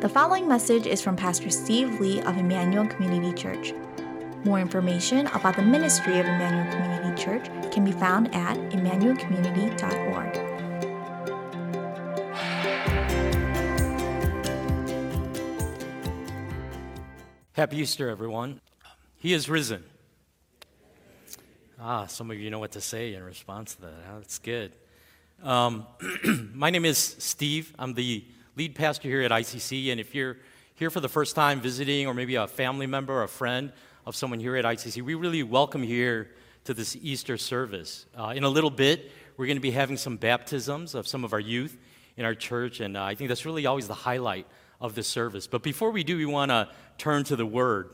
The following message is from Pastor Steve Lee of Emmanuel Community Church. More information about the ministry of Emmanuel Community Church can be found at emmanuelcommunity.org. Happy Easter, everyone. He is risen. Ah, some of you know what to say in response to that. That's good. Um, my name is Steve. I'm the lead pastor here at ICC. And if you're here for the first time visiting, or maybe a family member or a friend of someone here at ICC, we really welcome you here to this Easter service. Uh, in a little bit, we're going to be having some baptisms of some of our youth in our church. And uh, I think that's really always the highlight of this service. But before we do, we want to turn to the Word.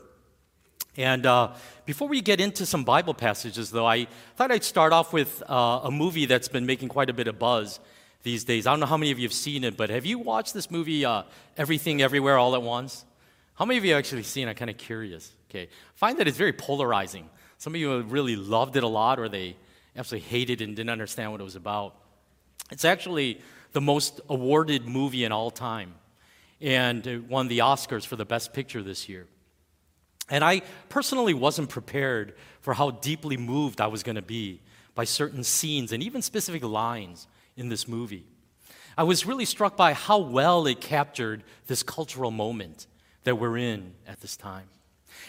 And uh, before we get into some Bible passages, though, I thought I'd start off with uh, a movie that's been making quite a bit of buzz these days. I don't know how many of you have seen it, but have you watched this movie, uh, Everything Everywhere All at Once? How many of you have actually seen it? I'm kind of curious. Okay. I find that it's very polarizing. Some of you really loved it a lot, or they absolutely hated it and didn't understand what it was about. It's actually the most awarded movie in all time and it won the Oscars for the Best Picture this year. And I personally wasn't prepared for how deeply moved I was going to be by certain scenes and even specific lines in this movie. I was really struck by how well it captured this cultural moment that we're in at this time.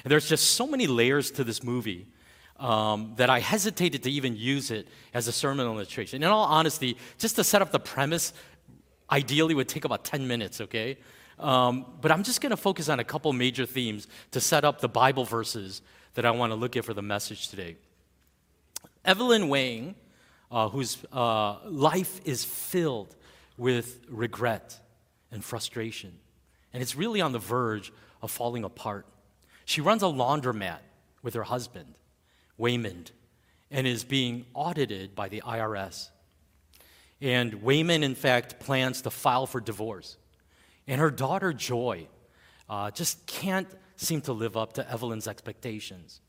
And there's just so many layers to this movie um, that I hesitated to even use it as a sermon illustration. In all honesty, just to set up the premise, ideally would take about 10 minutes, okay? Um, but I'm just going to focus on a couple major themes to set up the Bible verses that I want to look at for the message today. Evelyn Wang, uh, whose uh, life is filled with regret and frustration, and it's really on the verge of falling apart. She runs a laundromat with her husband, Waymond, and is being audited by the IRS. And Waymond, in fact, plans to file for divorce. And her daughter, Joy, uh, just can't seem to live up to Evelyn's expectations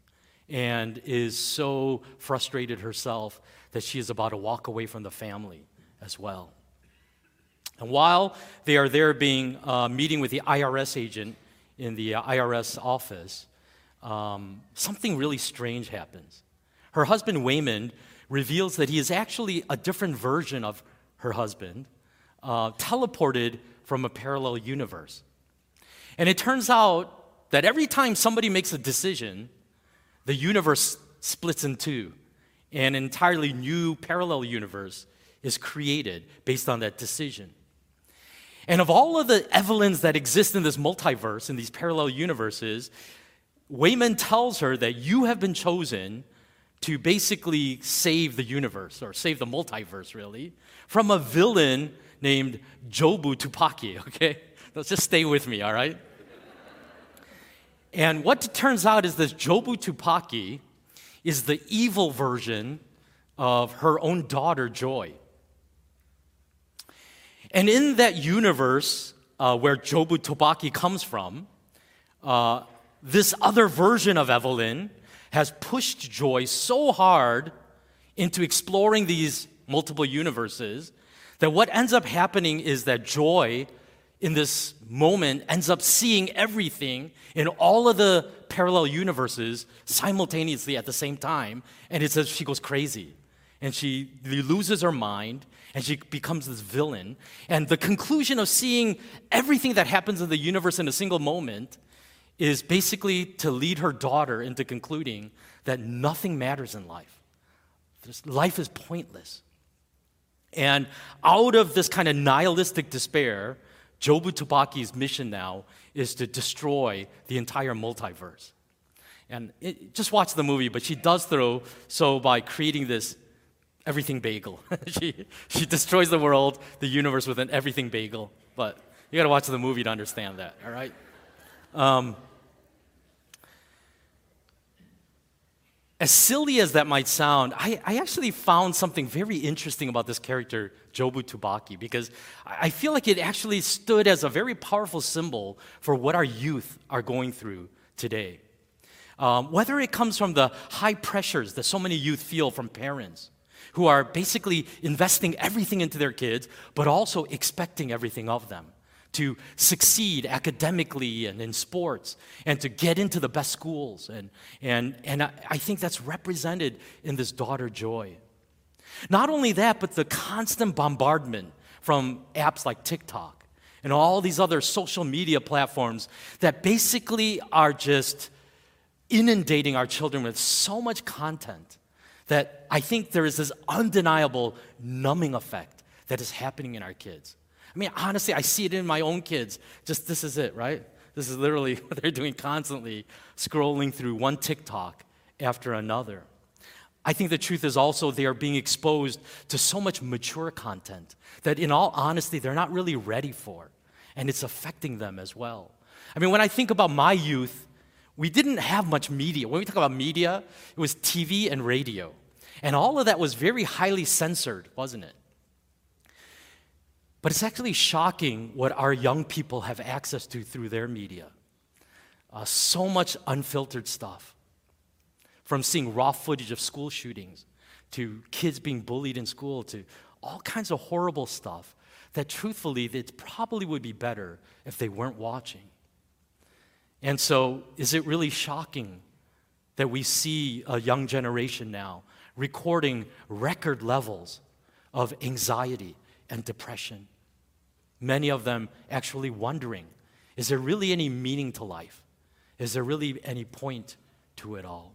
and is so frustrated herself that she is about to walk away from the family as well. And while they are there being uh, meeting with the IRS agent in the uh, IRS office, um, something really strange happens. Her husband, Waymond, reveals that he is actually a different version of her husband, uh, teleported from a parallel universe. And it turns out that every time somebody makes a decision, the universe splits in two. An entirely new parallel universe is created based on that decision. And of all of the Evelyns that exist in this multiverse, in these parallel universes, Waymond tells her that you have been chosen to basically save the universe, or save the multiverse, really, from a villain named Jobu Tupaki, okay? Let's just stay with me, all right? And what turns out is this Jobu Tupaki is the evil version of her own daughter, Joy. And in that universe uh, where Jobu Tupaki comes from, uh, this other version of Evelyn has pushed Joy so hard into exploring these multiple universes that what ends up happening is that joy in this moment ends up seeing everything in all of the parallel universes simultaneously at the same time. And it says she goes crazy. And she loses her mind and she becomes this villain. And the conclusion of seeing everything that happens in the universe in a single moment is basically to lead her daughter into concluding that nothing matters in life. Life is pointless. And out of this kind of nihilistic despair, Jobu Tupaki's mission now is to destroy the entire multiverse. And it, just watch the movie, but she does throw so by creating this everything bagel. she, she destroys the world, the universe with an everything bagel. But you gotta watch the movie to understand that, all right? Um, As silly as that might sound, I, I, actually found something very interesting about this character, Jobu Tupaki, because I feel like it actually stood as a very powerful symbol for what our youth are going through today. Um, whether it comes from the high pressures that so many youth feel from parents who are basically investing everything into their kids, but also expecting everything of them to succeed academically and in sports and to get into the best schools. And, and, and I, I think that's represented in this daughter Joy. Not only that, but the constant bombardment from apps like TikTok and all these other social media platforms that basically are just inundating our children with so much content that I think there is this undeniable numbing effect that is happening in our kids. I mean, honestly, I see it in my own kids. Just this is it, right? This is literally what they're doing constantly, scrolling through one TikTok after another. I think the truth is also they are being exposed to so much mature content that, in all honesty, they're not really ready for. And it's affecting them as well. I mean, when I think about my youth, we didn't have much media. When we talk about media, it was TV and radio. And all of that was very highly censored, wasn't it? But it's actually shocking what our young people have access to through their media. Uh, so much unfiltered stuff. From seeing raw footage of school shootings to kids being bullied in school to all kinds of horrible stuff that truthfully it probably would be better if they weren't watching. And so, is it really shocking that we see a young generation now recording record levels of anxiety and depression? Many of them actually wondering is there really any meaning to life? Is there really any point to it all?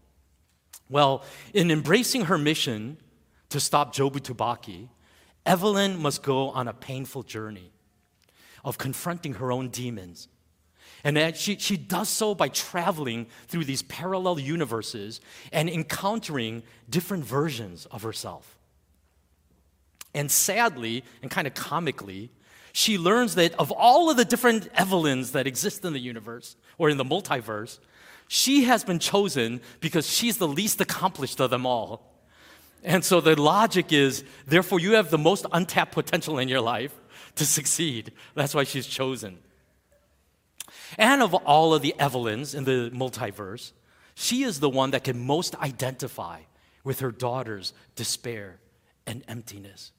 Well, in embracing her mission to stop Jobu Tupaki, Evelyn must go on a painful journey of confronting her own demons and she, she does so by traveling through these parallel universes and encountering different versions of herself. And sadly, and kind of comically, she learns that of all of the different Evelyns that exist in the universe or in the multiverse, she has been chosen because she's the least accomplished of them all. And so the logic is, therefore, you have the most untapped potential in your life to succeed. That's why she's chosen. And of all of the Evelyns in the multiverse, she is the one that can most identify with her daughter's despair and emptiness.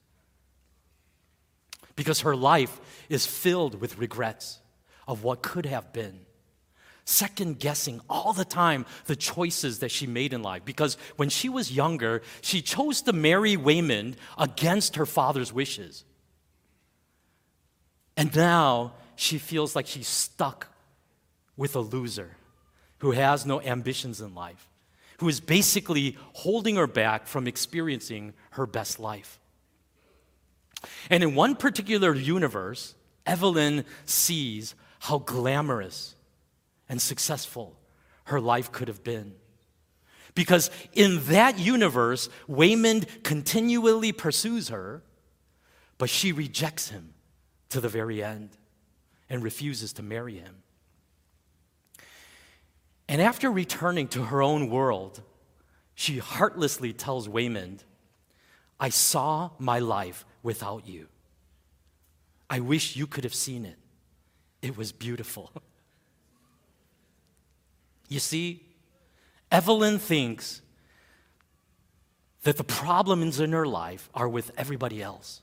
Because her life is filled with regrets of what could have been. Second guessing all the time the choices that she made in life. Because when she was younger, she chose to marry Waymond against her father's wishes. And now she feels like she's stuck with a loser who has no ambitions in life, who is basically holding her back from experiencing her best life. And in one particular universe, Evelyn sees how glamorous and successful her life could have been. Because in that universe, Waymond continually pursues her, but she rejects him to the very end and refuses to marry him. And after returning to her own world, she heartlessly tells Waymond, I saw my life without you. I wish you could have seen it. It was beautiful. you see, Evelyn thinks that the problems in her life are with everybody else.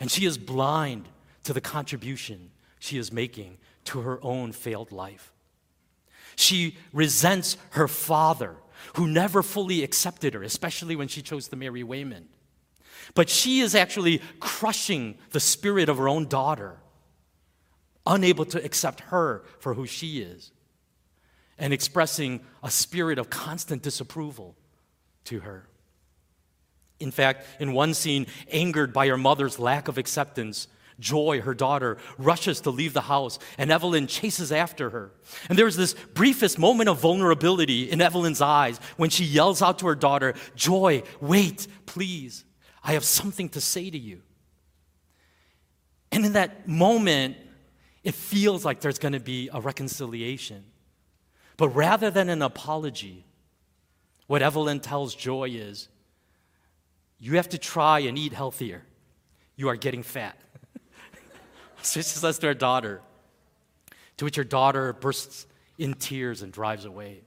And she is blind to the contribution she is making to her own failed life. She resents her father, who never fully accepted her, especially when she chose to marry Waymond. But she is actually crushing the spirit of her own daughter, unable to accept her for who she is, and expressing a spirit of constant disapproval to her. In fact, in one scene, angered by her mother's lack of acceptance, Joy, her daughter, rushes to leave the house, and Evelyn chases after her. And there's this briefest moment of vulnerability in Evelyn's eyes when she yells out to her daughter, Joy, wait, please. I have something to say to you. And in that moment, it feels like there's going to be a reconciliation. But rather than an apology, what Evelyn tells Joy is, You have to try and eat healthier. You are getting fat. So she says to her daughter, to which her daughter bursts in tears and drives away.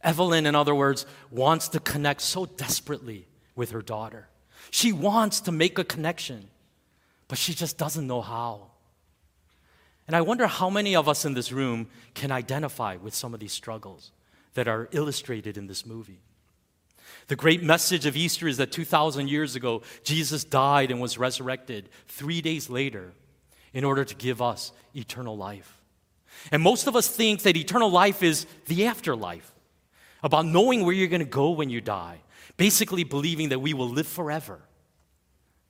Evelyn, in other words, wants to connect so desperately with her daughter. She wants to make a connection, but she just doesn't know how. And I wonder how many of us in this room can identify with some of these struggles that are illustrated in this movie. The great message of Easter is that 2,000 years ago, Jesus died and was resurrected three days later in order to give us eternal life. And most of us think that eternal life is the afterlife, about knowing where you're going to go when you die, basically believing that we will live forever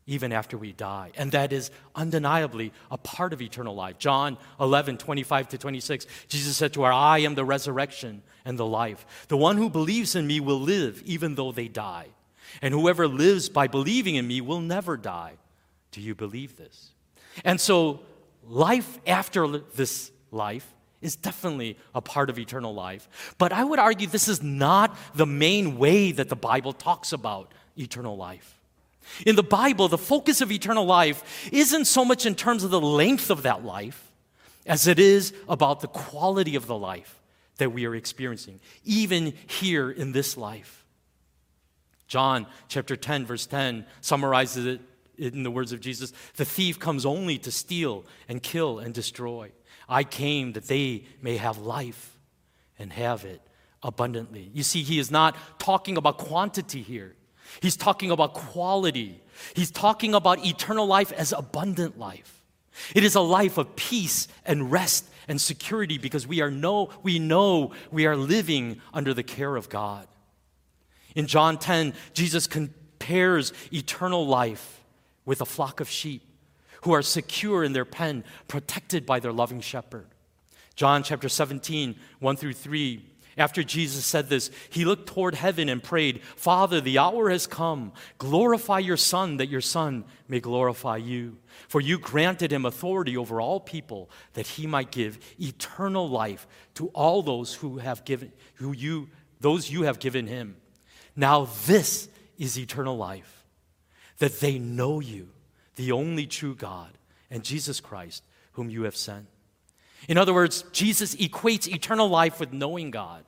even after we die. And that is undeniably a part of eternal life. John 11, 25 to 26, Jesus said to her, I am the resurrection and the life. The one who believes in me will live even though they die. And whoever lives by believing in me will never die. Do you believe this? And so, life after this life is definitely a part of eternal life. But I would argue this is not the main way that the Bible talks about eternal life. In the Bible, the focus of eternal life isn't so much in terms of the length of that life as it is about the quality of the life that we are experiencing, even here in this life. John chapter 10, verse 10 summarizes it in the words of Jesus The thief comes only to steal and kill and destroy. I came that they may have life and have it abundantly. You see, he is not talking about quantity here. He's talking about quality. He's talking about eternal life as abundant life. It is a life of peace and rest and security because we are know we know we are living under the care of God. In John 10, Jesus compares eternal life with a flock of sheep who are secure in their pen, protected by their loving shepherd. John chapter 17, 1 through 3 after Jesus said this, he looked toward heaven and prayed, Father, the hour has come. Glorify your Son, that your Son may glorify you. For you granted him authority over all people, that he might give eternal life to all those who have given, who you, those you have given him. Now this is eternal life, that they know you, the only true God, and Jesus Christ, whom you have sent. In other words, Jesus equates eternal life with knowing God,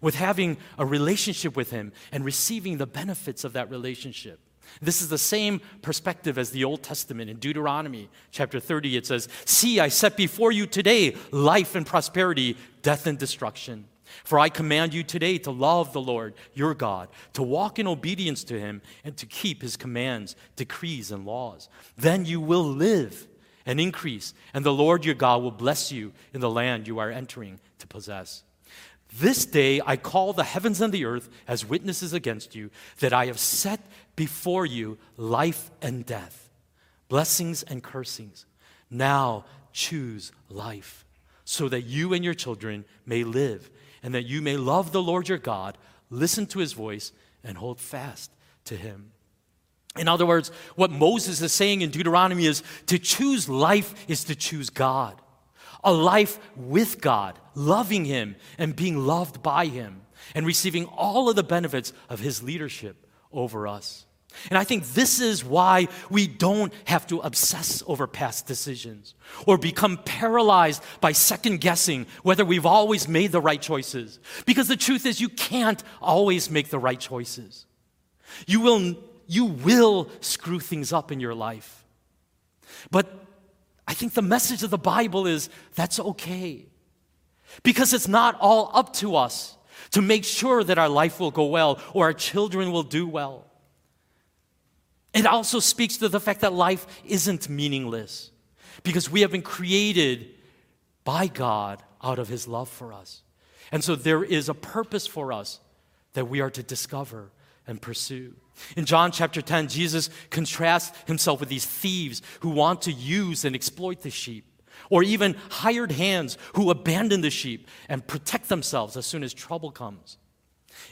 with having a relationship with Him and receiving the benefits of that relationship. This is the same perspective as the Old Testament. In Deuteronomy chapter 30, it says, See, I set before you today life and prosperity, death and destruction. For I command you today to love the Lord your God, to walk in obedience to him, and to keep his commands, decrees, and laws. Then you will live and increase, and the Lord your God will bless you in the land you are entering to possess. This day I call the heavens and the earth as witnesses against you that I have set before you life and death, blessings and cursings. Now choose life, so that you and your children may live, and that you may love the Lord your God, listen to his voice, and hold fast to him. In other words, what Moses is saying in Deuteronomy is to choose life is to choose God. A life with God, loving Him and being loved by Him, and receiving all of the benefits of His leadership over us. And I think this is why we don't have to obsess over past decisions or become paralyzed by second guessing whether we've always made the right choices. Because the truth is, you can't always make the right choices. You will you will screw things up in your life. But I think the message of the Bible is that's okay. Because it's not all up to us to make sure that our life will go well or our children will do well. It also speaks to the fact that life isn't meaningless because we have been created by God out of His love for us. And so there is a purpose for us that we are to discover and pursue. In John chapter 10, Jesus contrasts himself with these thieves who want to use and exploit the sheep, or even hired hands who abandon the sheep and protect themselves as soon as trouble comes.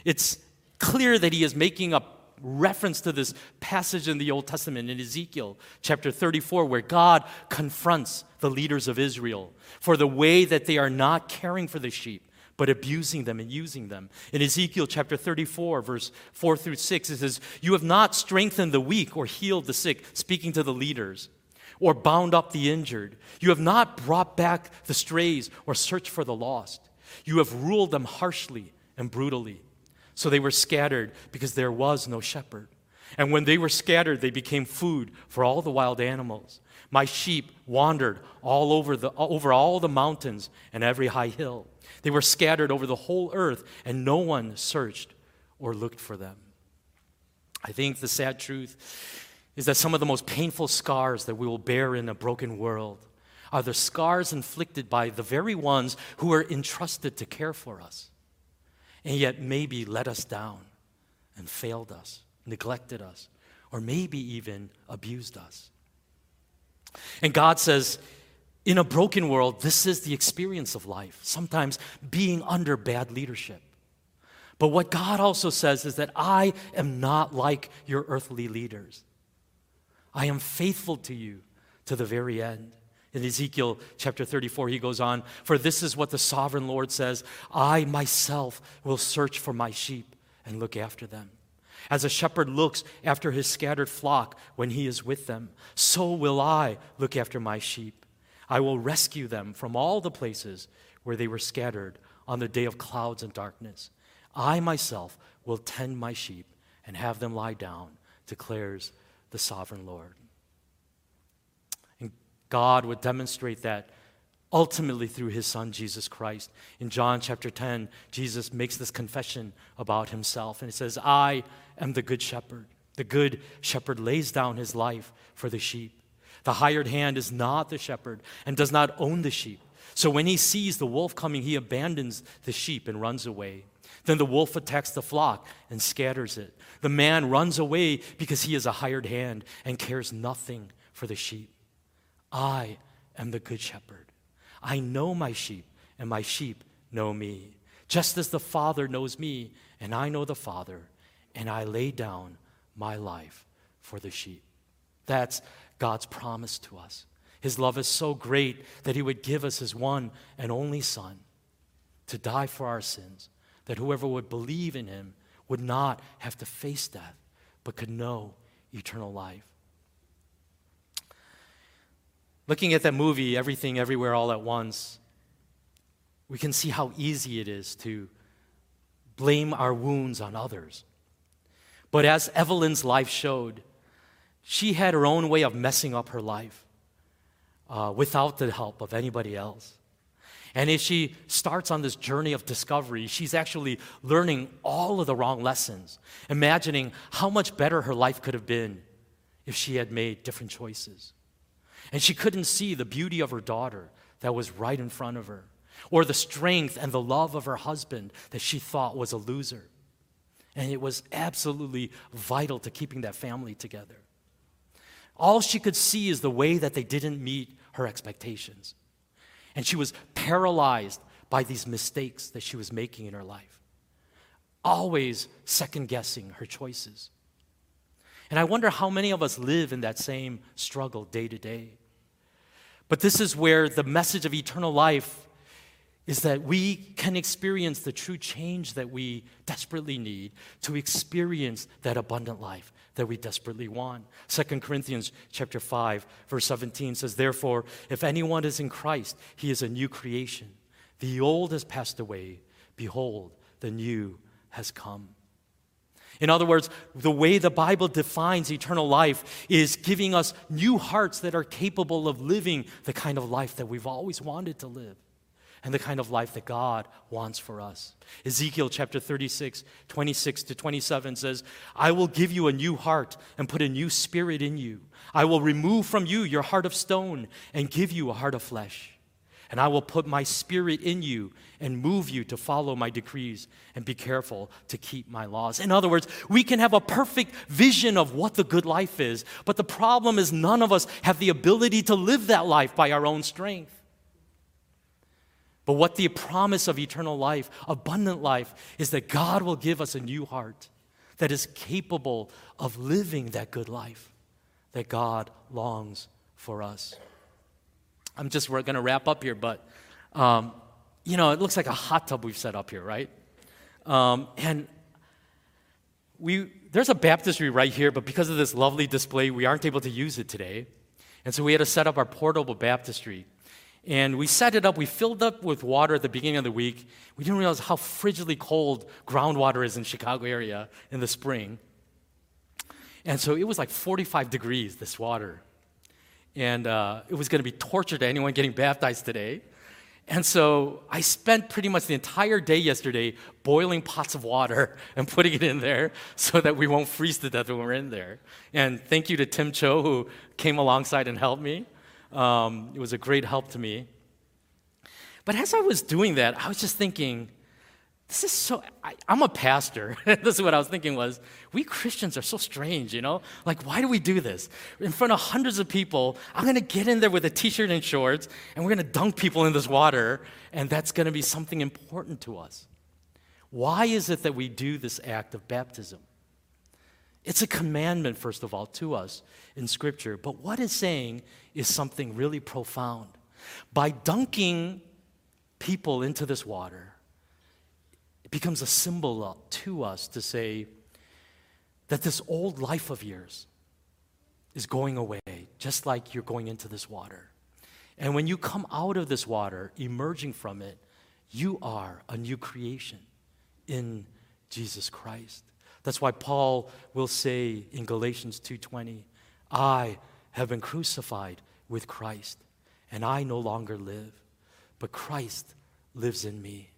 It's clear that he is making a reference to this passage in the Old Testament in Ezekiel chapter 34, where God confronts the leaders of Israel for the way that they are not caring for the sheep but abusing them and using them. In Ezekiel chapter 34, verse 4 through 6, it says, You have not strengthened the weak or healed the sick, speaking to the leaders, or bound up the injured. You have not brought back the strays or searched for the lost. You have ruled them harshly and brutally. So they were scattered because there was no shepherd. And when they were scattered, they became food for all the wild animals. My sheep wandered all over, the, over all the mountains and every high hill. They were scattered over the whole earth, and no one searched or looked for them. I think the sad truth is that some of the most painful scars that we will bear in a broken world are the scars inflicted by the very ones who are entrusted to care for us, and yet maybe let us down and failed us, neglected us, or maybe even abused us. And God says, in a broken world, this is the experience of life, sometimes being under bad leadership. But what God also says is that I am not like your earthly leaders. I am faithful to you to the very end. In Ezekiel chapter 34, he goes on, For this is what the sovereign Lord says I myself will search for my sheep and look after them. As a shepherd looks after his scattered flock when he is with them, so will I look after my sheep. I will rescue them from all the places where they were scattered on the day of clouds and darkness. I myself will tend my sheep and have them lie down, declares the sovereign Lord. God would demonstrate that ultimately through his son Jesus Christ. In John chapter 10, Jesus makes this confession about himself, and he says, I am the good shepherd. The good shepherd lays down his life for the sheep. The hired hand is not the shepherd and does not own the sheep. So when he sees the wolf coming, he abandons the sheep and runs away. Then the wolf attacks the flock and scatters it. The man runs away because he is a hired hand and cares nothing for the sheep. I am the good shepherd. I know my sheep, and my sheep know me. Just as the Father knows me, and I know the Father, and I lay down my life for the sheep. That's God's promise to us. His love is so great that He would give us His one and only Son to die for our sins, that whoever would believe in Him would not have to face death, but could know eternal life. Looking at that movie, Everything Everywhere All at Once, we can see how easy it is to blame our wounds on others. But as Evelyn's life showed, she had her own way of messing up her life uh, without the help of anybody else. And as she starts on this journey of discovery, she's actually learning all of the wrong lessons, imagining how much better her life could have been if she had made different choices. And she couldn't see the beauty of her daughter that was right in front of her, or the strength and the love of her husband that she thought was a loser. And it was absolutely vital to keeping that family together. All she could see is the way that they didn't meet her expectations. And she was paralyzed by these mistakes that she was making in her life, always second guessing her choices. And I wonder how many of us live in that same struggle day to day. But this is where the message of eternal life is that we can experience the true change that we desperately need to experience that abundant life that we desperately want. 2 Corinthians chapter 5 verse 17 says therefore if anyone is in Christ he is a new creation. The old has passed away behold the new has come. In other words, the way the Bible defines eternal life is giving us new hearts that are capable of living the kind of life that we've always wanted to live and the kind of life that God wants for us. Ezekiel chapter 36, 26 to 27 says, I will give you a new heart and put a new spirit in you. I will remove from you your heart of stone and give you a heart of flesh. And I will put my spirit in you and move you to follow my decrees and be careful to keep my laws. In other words, we can have a perfect vision of what the good life is, but the problem is none of us have the ability to live that life by our own strength. But what the promise of eternal life, abundant life, is that God will give us a new heart that is capable of living that good life that God longs for us. I'm just we're going to wrap up here, but um, you know, it looks like a hot tub we've set up here, right? Um, and we there's a baptistry right here, but because of this lovely display, we aren't able to use it today. And so we had to set up our portable baptistry. And we set it up, we filled up with water at the beginning of the week. We didn't realize how frigidly cold groundwater is in Chicago area in the spring. And so it was like 45 degrees, this water. And uh, it was going to be torture to anyone getting baptized today. And so I spent pretty much the entire day yesterday boiling pots of water and putting it in there so that we won't freeze to death when we're in there. And thank you to Tim Cho who came alongside and helped me. Um, it was a great help to me. But as I was doing that, I was just thinking, this is so I, am a pastor. This is what i was thinking was we christians are so strange you know? Like why do we do this? In front of hundreds of people i'm going to get in there with a t-shirt and shorts and we're going to dunk people in this water and that's going to be something important to us. Why is it that we do this act of baptism? It's a commandment first of all to us in scripture but what it's saying is something really profound. By dunking people into this water it becomes a symbol uh, to us to say that this old life of yours is going away, just like you're going into this water. And when you come out of this water, emerging from it, you are a new creation in Jesus Christ. That's why Paul will say in Galatians 2:20, I have been crucified with Christ, and I no longer live, but Christ lives in me.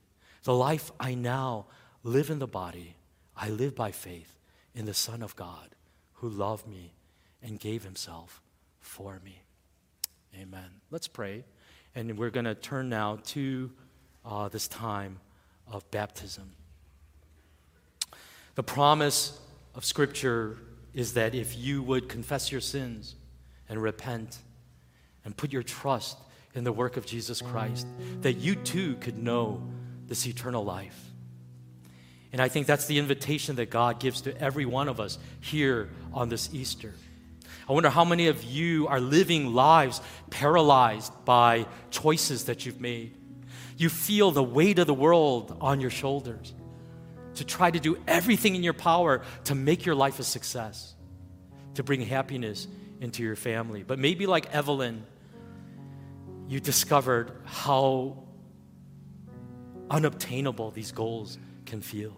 The life I now live in the body, I live by faith in the Son of God who loved me and gave himself for me. Amen. Let's pray. And we're going to turn now to uh, this time of baptism. The promise of Scripture is that if you would confess your sins and repent and put your trust in the work of Jesus Christ, that you too could know this eternal life. And I think that's the invitation that God gives to every one of us here on this Easter. I wonder how many of you are living lives paralyzed by choices that you've made. You feel the weight of the world on your shoulders to try to do everything in your power to make your life a success, to bring happiness into your family. But maybe, like Evelyn, you discovered how unobtainable these goals can feel.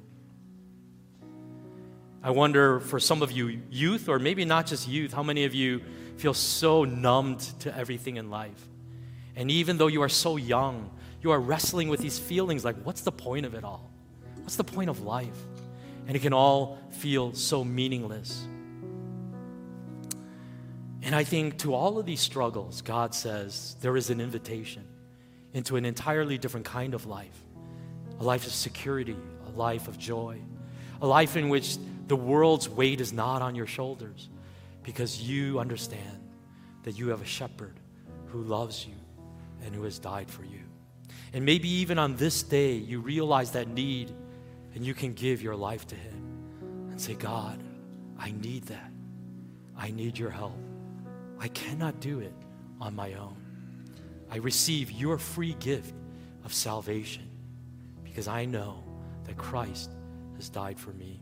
I wonder for some of you, youth, or maybe not just youth, how many of you feel so numbed to everything in life? And even though you are so young, you are wrestling with these feelings like, what's the point of it all? What's the point of life? And it can all feel so meaningless. And I think to all of these struggles, God says there is an invitation into an entirely different kind of life a life of security, a life of joy, a life in which the world's weight is not on your shoulders because you understand that you have a shepherd who loves you and who has died for you. And maybe even on this day, you realize that need and you can give your life to Him and say, God, I need that. I need your help. I cannot do it on my own. I receive your free gift of salvation because I know that Christ has died for me.